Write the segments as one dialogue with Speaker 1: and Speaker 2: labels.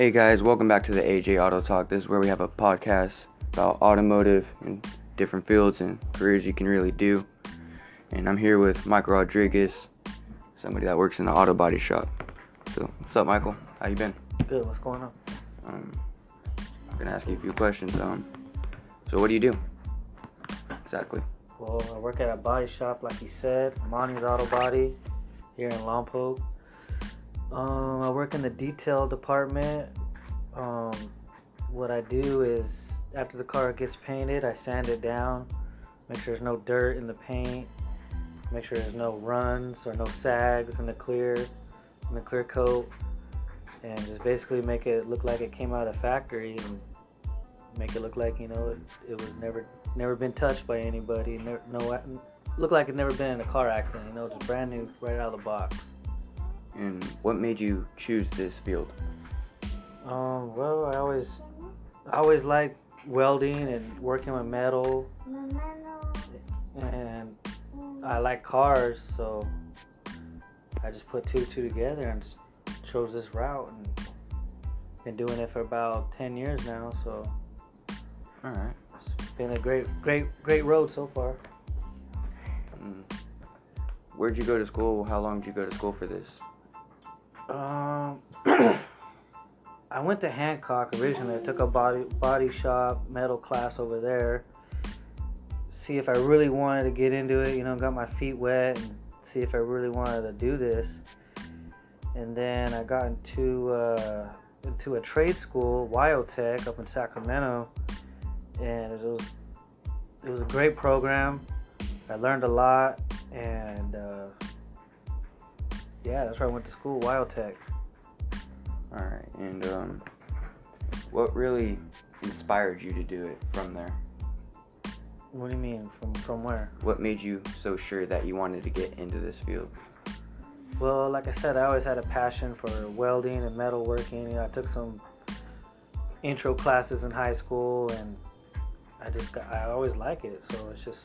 Speaker 1: Hey guys, welcome back to the AJ Auto Talk. This is where we have a podcast about automotive and different fields and careers you can really do. And I'm here with Michael Rodriguez, somebody that works in the auto body shop. So, what's up, Michael? How you been?
Speaker 2: Good. What's going on?
Speaker 1: Um, I'm gonna ask you a few questions. Um, so what do you do exactly?
Speaker 2: Well, I work at a body shop, like you said, Monty's Auto Body, here in Lompoc. Um, I work in the detail department. Um, what I do is after the car gets painted, I sand it down, make sure there's no dirt in the paint, make sure there's no runs or no sags in the clear, in the clear coat, and just basically make it look like it came out of the factory and make it look like you know it, it was never never been touched by anybody. Never, no, look like it never been in a car accident. You know, just brand new right out of the box.
Speaker 1: And what made you choose this field?
Speaker 2: Um, well, I always, I always liked welding and working with metal, and I like cars, so I just put two and two together and chose this route and been doing it for about ten years now. So
Speaker 1: All right.
Speaker 2: it's been a great, great, great road so far.
Speaker 1: Mm. Where'd you go to school? How long did you go to school for this?
Speaker 2: Um, I went to Hancock originally. I took a body body shop metal class over there. See if I really wanted to get into it. You know, got my feet wet and see if I really wanted to do this. And then I got into uh, into a trade school, Wyotech, up in Sacramento, and it was it was a great program. I learned a lot, and uh, yeah, that's where I went to school, Wild Tech.
Speaker 1: All right. And um, what really inspired you to do it from there?
Speaker 2: What do you mean? From from where?
Speaker 1: What made you so sure that you wanted to get into this field?
Speaker 2: Well, like I said, I always had a passion for welding and metalworking. You know, I took some intro classes in high school, and I just got, I always like it. So it's just,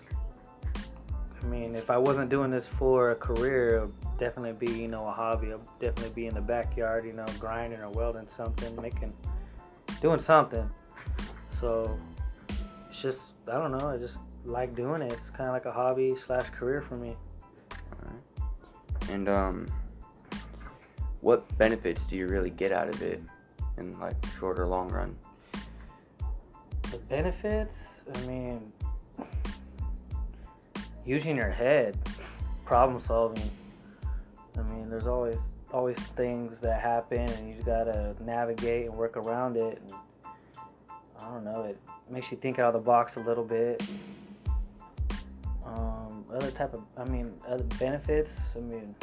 Speaker 2: I mean, if I wasn't doing this for a career, it would definitely be you know a hobby. I'd definitely be in the backyard, you know, grinding or welding something, making, doing something. So it's just, I don't know. I just like doing it. It's kind of like a hobby slash career for me.
Speaker 1: Right. And um, what benefits do you really get out of it in like short or long run?
Speaker 2: The benefits, I mean, using your head, problem solving. I mean, there's always always things that happen, and you just gotta navigate and work around it. And, I don't know. It makes you think out of the box a little bit. Um, other type of, I mean, other benefits. I mean,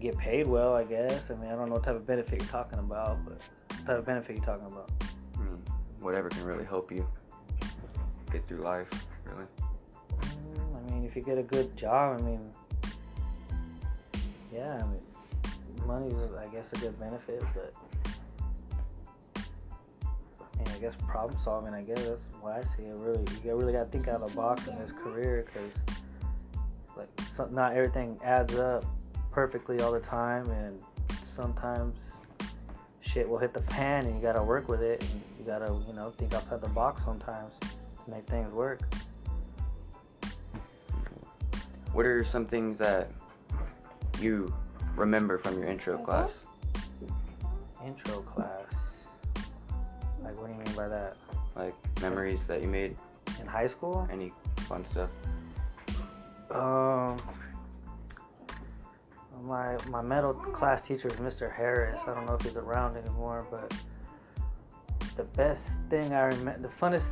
Speaker 2: get paid well, I guess. I mean, I don't know what type of benefit you're talking about, but what type of benefit you're talking about.
Speaker 1: Mean, whatever can really help you get through life, really.
Speaker 2: If you get a good job, I mean, yeah, I mean, money's, I guess, a good benefit, but I mean, I guess problem solving, I guess that's why I see it. Really, you really got to think out of the box in this career because, like, so, not everything adds up perfectly all the time, and sometimes shit will hit the pan, and you got to work with it, and you got to, you know, think outside the box sometimes to make things work.
Speaker 1: What are some things that you remember from your intro class?
Speaker 2: Intro class. Like, what do you mean by that?
Speaker 1: Like memories that you made?
Speaker 2: In high school?
Speaker 1: Any fun stuff?
Speaker 2: Um, my my metal class teacher is Mr. Harris. I don't know if he's around anymore, but the best thing I remember, the funnest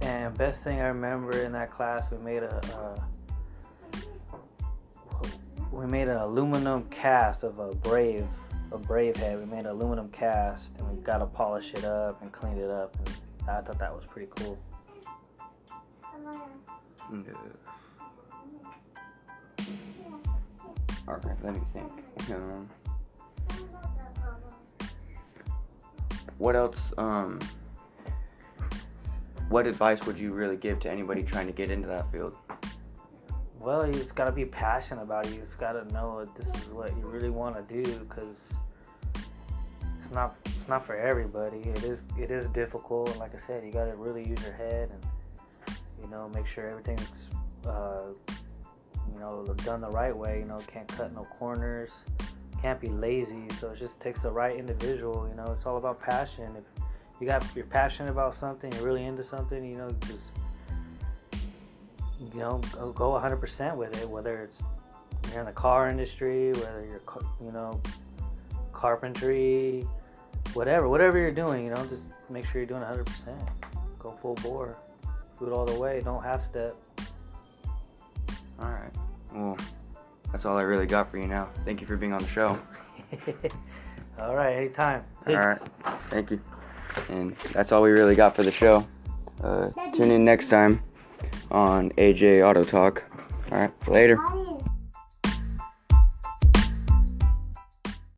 Speaker 2: and best thing I remember in that class, we made a. We made an aluminum cast of a brave a brave head we made an aluminum cast and we got to polish it up and clean it up and i thought that was pretty cool
Speaker 1: No. Alright, let me think. Um, what else? Um, what advice would you really give to anybody trying to get into that field?
Speaker 2: Well, you just gotta be passionate about it. You just gotta know that this is what you really want to do because it's not it's not for everybody. It is it is difficult. Like I said, you got to really use your head and you know make sure everything's uh, you know done the right way. You know, can't cut no corners, can't be lazy. So it just takes the right individual. You know, it's all about passion. If you got if you're passionate about something, you're really into something, you know, just you know go, go 100% with it. Whether it's you're in the car industry, whether you're you know carpentry, whatever, whatever you're doing, you know, just make sure you're doing 100%. Go full bore, do it all the way. Don't half step.
Speaker 1: All right. Well, that's all I really got for you now. Thank you for being on the show.
Speaker 2: all right, anytime.
Speaker 1: All right. Thank you. And that's all we really got for the show. Uh, tune in next time on AJ Auto Talk. All right. Later.